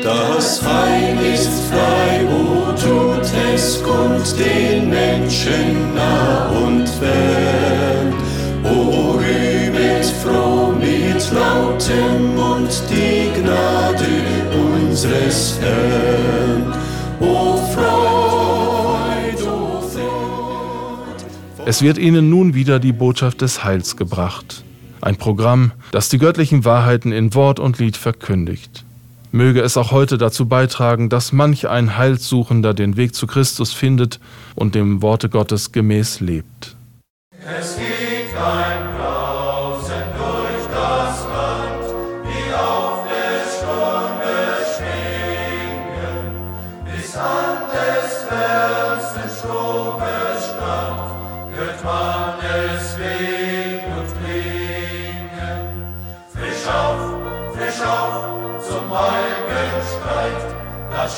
Das Heil ist frei, o tut es kund den Menschen nah und fern. O rühmet froh mit lautem Mund die Gnade unseres Herrn. O Freud, o Freud. Es wird ihnen nun wieder die Botschaft des Heils gebracht. Ein Programm, das die göttlichen Wahrheiten in Wort und Lied verkündigt. Möge es auch heute dazu beitragen, dass manch ein Heilsuchender den Weg zu Christus findet und dem Worte Gottes gemäß lebt. Es ein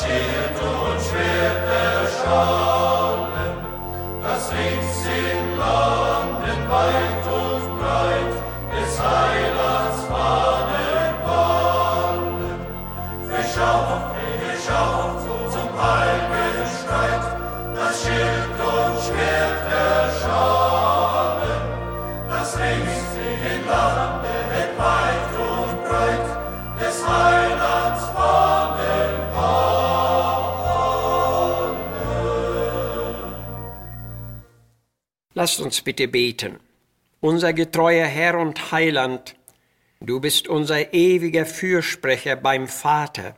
Schild und Schwert erschallen, das rings in Landen weit und breit des Heilands Fahnen wallen. Frisch auf, Lasst uns bitte beten. Unser getreuer Herr und Heiland, du bist unser ewiger Fürsprecher beim Vater.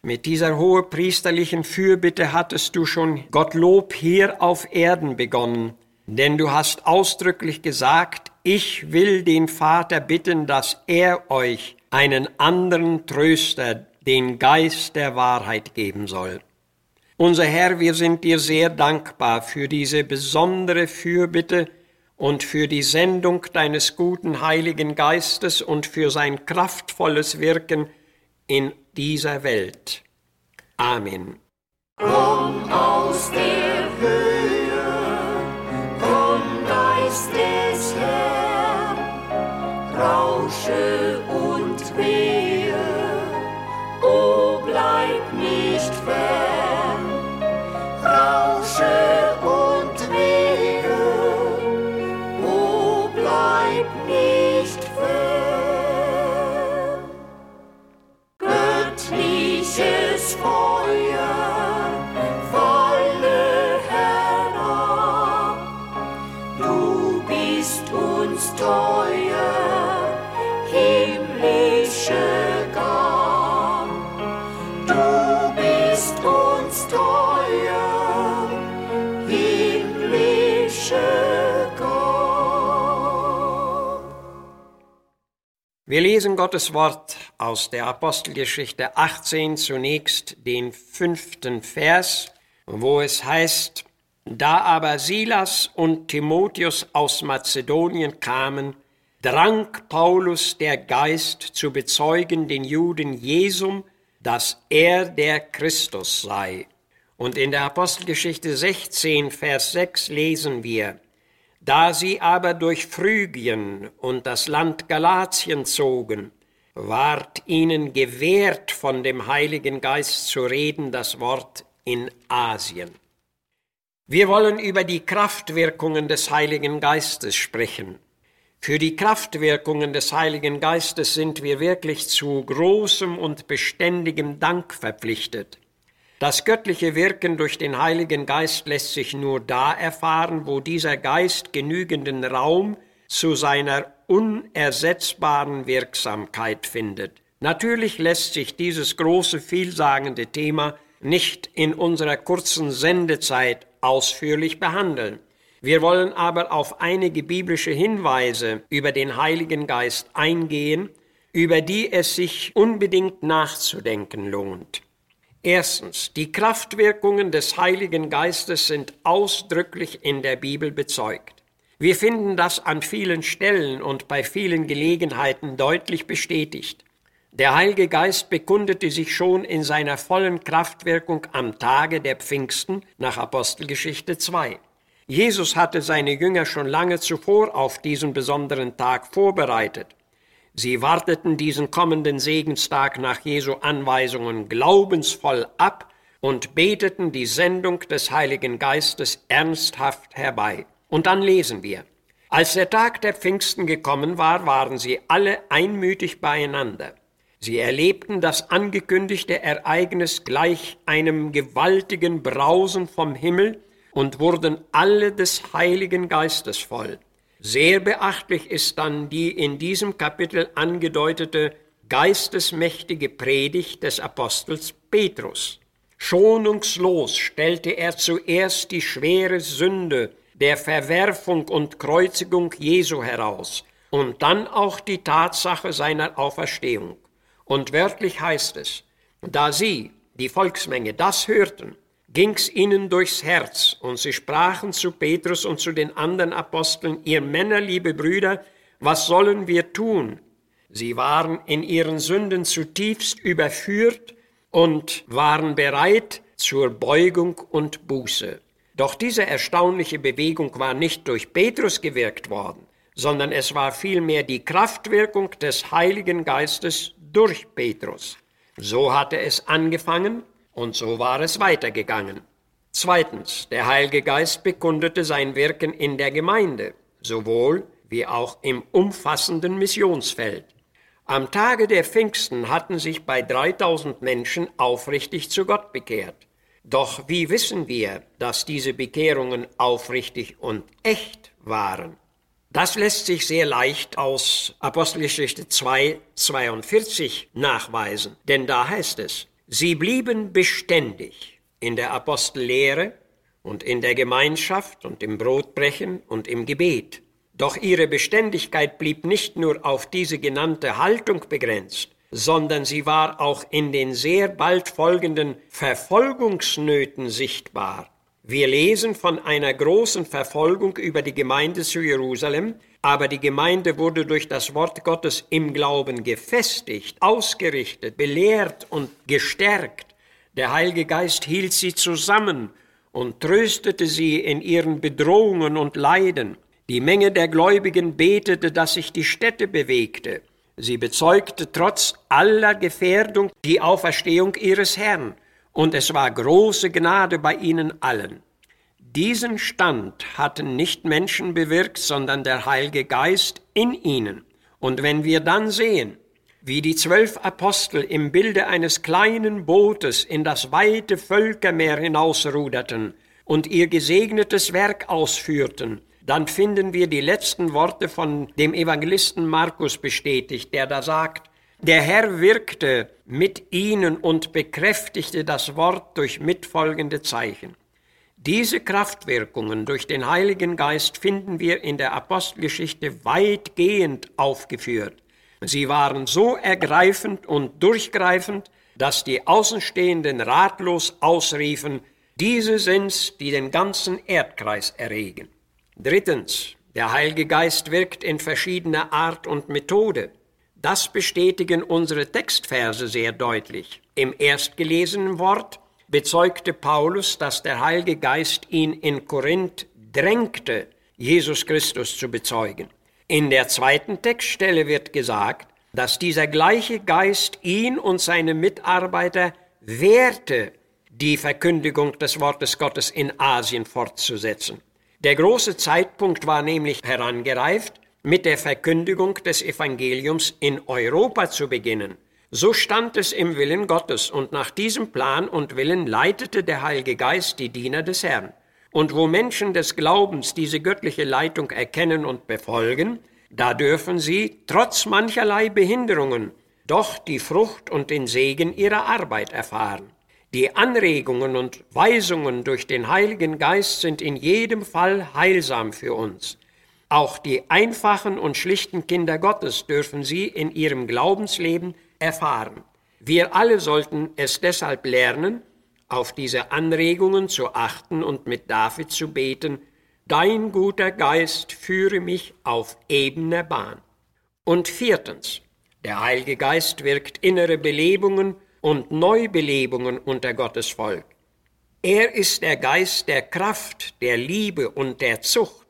Mit dieser hohepriesterlichen Fürbitte hattest du schon Gottlob hier auf Erden begonnen, denn du hast ausdrücklich gesagt, ich will den Vater bitten, dass er euch einen anderen Tröster, den Geist der Wahrheit geben soll. Unser Herr, wir sind dir sehr dankbar für diese besondere Fürbitte und für die Sendung deines guten Heiligen Geistes und für sein kraftvolles Wirken in dieser Welt. Amen. Komm aus der Höhe, komm Geist des Herrn, rausche und wehe, o bleib nicht fern. Wir lesen Gottes Wort aus der Apostelgeschichte 18 zunächst den fünften Vers, wo es heißt, da aber Silas und Timotheus aus Mazedonien kamen, drang Paulus der Geist zu bezeugen den Juden Jesum, dass er der Christus sei. Und in der Apostelgeschichte 16, Vers 6 lesen wir, da sie aber durch Phrygien und das Land Galatien zogen, ward ihnen gewährt, von dem Heiligen Geist zu reden, das Wort in Asien. Wir wollen über die Kraftwirkungen des Heiligen Geistes sprechen. Für die Kraftwirkungen des Heiligen Geistes sind wir wirklich zu großem und beständigem Dank verpflichtet. Das göttliche Wirken durch den Heiligen Geist lässt sich nur da erfahren, wo dieser Geist genügenden Raum zu seiner unersetzbaren Wirksamkeit findet. Natürlich lässt sich dieses große, vielsagende Thema nicht in unserer kurzen Sendezeit ausführlich behandeln. Wir wollen aber auf einige biblische Hinweise über den Heiligen Geist eingehen, über die es sich unbedingt nachzudenken lohnt. Erstens, die Kraftwirkungen des Heiligen Geistes sind ausdrücklich in der Bibel bezeugt. Wir finden das an vielen Stellen und bei vielen Gelegenheiten deutlich bestätigt. Der Heilige Geist bekundete sich schon in seiner vollen Kraftwirkung am Tage der Pfingsten nach Apostelgeschichte 2. Jesus hatte seine Jünger schon lange zuvor auf diesen besonderen Tag vorbereitet. Sie warteten diesen kommenden Segenstag nach Jesu Anweisungen glaubensvoll ab und beteten die Sendung des Heiligen Geistes ernsthaft herbei. Und dann lesen wir, als der Tag der Pfingsten gekommen war, waren sie alle einmütig beieinander. Sie erlebten das angekündigte Ereignis gleich einem gewaltigen Brausen vom Himmel und wurden alle des Heiligen Geistes voll. Sehr beachtlich ist dann die in diesem Kapitel angedeutete geistesmächtige Predigt des Apostels Petrus. Schonungslos stellte er zuerst die schwere Sünde der Verwerfung und Kreuzigung Jesu heraus und dann auch die Tatsache seiner Auferstehung. Und wörtlich heißt es, da sie, die Volksmenge, das hörten, ging's ihnen durchs Herz, und sie sprachen zu Petrus und zu den anderen Aposteln, ihr Männer, liebe Brüder, was sollen wir tun? Sie waren in ihren Sünden zutiefst überführt und waren bereit zur Beugung und Buße. Doch diese erstaunliche Bewegung war nicht durch Petrus gewirkt worden, sondern es war vielmehr die Kraftwirkung des Heiligen Geistes durch Petrus. So hatte es angefangen und so war es weitergegangen. Zweitens, der Heilige Geist bekundete sein Wirken in der Gemeinde, sowohl wie auch im umfassenden Missionsfeld. Am Tage der Pfingsten hatten sich bei 3000 Menschen aufrichtig zu Gott bekehrt. Doch wie wissen wir, dass diese Bekehrungen aufrichtig und echt waren? Das lässt sich sehr leicht aus Apostelgeschichte 2, 42 nachweisen, denn da heißt es, sie blieben beständig in der Apostellehre und in der Gemeinschaft und im Brotbrechen und im Gebet. Doch ihre Beständigkeit blieb nicht nur auf diese genannte Haltung begrenzt, sondern sie war auch in den sehr bald folgenden Verfolgungsnöten sichtbar. Wir lesen von einer großen Verfolgung über die Gemeinde zu Jerusalem, aber die Gemeinde wurde durch das Wort Gottes im Glauben gefestigt, ausgerichtet, belehrt und gestärkt. Der Heilige Geist hielt sie zusammen und tröstete sie in ihren Bedrohungen und Leiden. Die Menge der Gläubigen betete, dass sich die Städte bewegte. Sie bezeugte trotz aller Gefährdung die Auferstehung ihres Herrn und es war große Gnade bei ihnen allen. Diesen Stand hatten nicht Menschen bewirkt, sondern der Heilige Geist in ihnen. Und wenn wir dann sehen, wie die zwölf Apostel im Bilde eines kleinen Bootes in das weite Völkermeer hinausruderten und ihr gesegnetes Werk ausführten, dann finden wir die letzten Worte von dem Evangelisten Markus bestätigt, der da sagt, der Herr wirkte mit ihnen und bekräftigte das Wort durch mitfolgende Zeichen. Diese Kraftwirkungen durch den Heiligen Geist finden wir in der Apostelgeschichte weitgehend aufgeführt. Sie waren so ergreifend und durchgreifend, dass die Außenstehenden ratlos ausriefen, diese sind's, die den ganzen Erdkreis erregen. Drittens, der Heilige Geist wirkt in verschiedener Art und Methode. Das bestätigen unsere Textverse sehr deutlich. Im erstgelesenen Wort bezeugte Paulus, dass der Heilige Geist ihn in Korinth drängte, Jesus Christus zu bezeugen. In der zweiten Textstelle wird gesagt, dass dieser gleiche Geist ihn und seine Mitarbeiter wehrte, die Verkündigung des Wortes Gottes in Asien fortzusetzen. Der große Zeitpunkt war nämlich herangereift, mit der Verkündigung des Evangeliums in Europa zu beginnen. So stand es im Willen Gottes, und nach diesem Plan und Willen leitete der Heilige Geist die Diener des Herrn. Und wo Menschen des Glaubens diese göttliche Leitung erkennen und befolgen, da dürfen sie, trotz mancherlei Behinderungen, doch die Frucht und den Segen ihrer Arbeit erfahren. Die Anregungen und Weisungen durch den Heiligen Geist sind in jedem Fall heilsam für uns. Auch die einfachen und schlichten Kinder Gottes dürfen sie in ihrem Glaubensleben erfahren. Wir alle sollten es deshalb lernen, auf diese Anregungen zu achten und mit David zu beten, Dein guter Geist führe mich auf ebener Bahn. Und viertens, der Heilige Geist wirkt innere Belebungen und Neubelebungen unter Gottes Volk. Er ist der Geist der Kraft, der Liebe und der Zucht,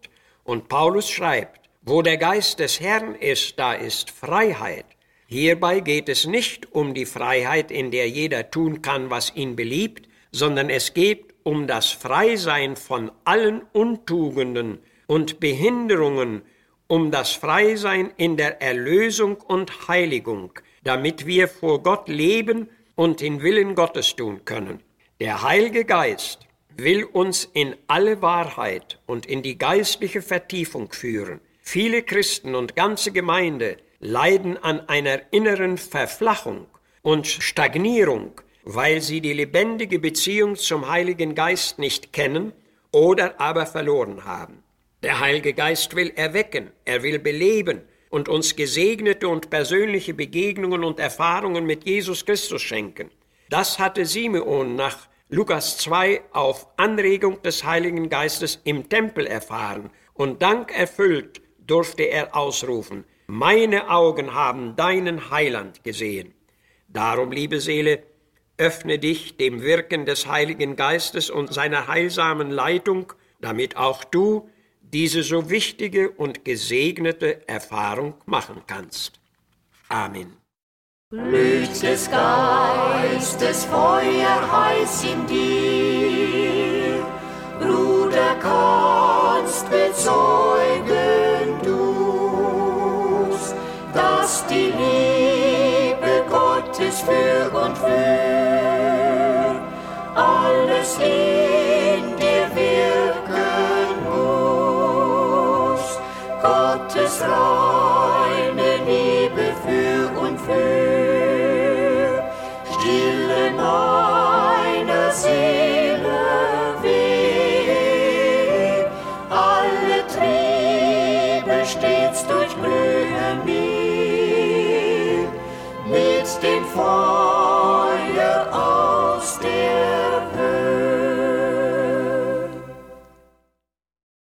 und Paulus schreibt, Wo der Geist des Herrn ist, da ist Freiheit. Hierbei geht es nicht um die Freiheit, in der jeder tun kann, was ihn beliebt, sondern es geht um das Freisein von allen Untugenden und Behinderungen, um das Freisein in der Erlösung und Heiligung, damit wir vor Gott leben und den Willen Gottes tun können. Der Heilige Geist will uns in alle Wahrheit und in die geistliche Vertiefung führen. Viele Christen und ganze Gemeinde leiden an einer inneren Verflachung und Stagnierung, weil sie die lebendige Beziehung zum Heiligen Geist nicht kennen oder aber verloren haben. Der Heilige Geist will erwecken, er will beleben und uns gesegnete und persönliche Begegnungen und Erfahrungen mit Jesus Christus schenken. Das hatte Simeon nach Lukas 2 auf Anregung des Heiligen Geistes im Tempel erfahren und Dank erfüllt durfte er ausrufen, meine Augen haben deinen Heiland gesehen. Darum, liebe Seele, öffne dich dem Wirken des Heiligen Geistes und seiner heilsamen Leitung, damit auch du diese so wichtige und gesegnete Erfahrung machen kannst. Amen. Licht des Geistes, Feuer heiß in dir,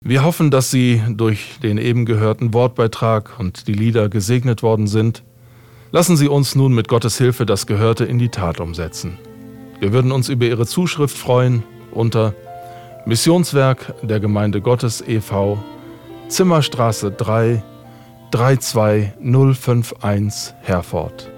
Wir hoffen, dass Sie durch den eben gehörten Wortbeitrag und die Lieder gesegnet worden sind. Lassen Sie uns nun mit Gottes Hilfe das Gehörte in die Tat umsetzen. Wir würden uns über Ihre Zuschrift freuen unter Missionswerk der Gemeinde Gottes e.V. Zimmerstraße 3 32051 Herford.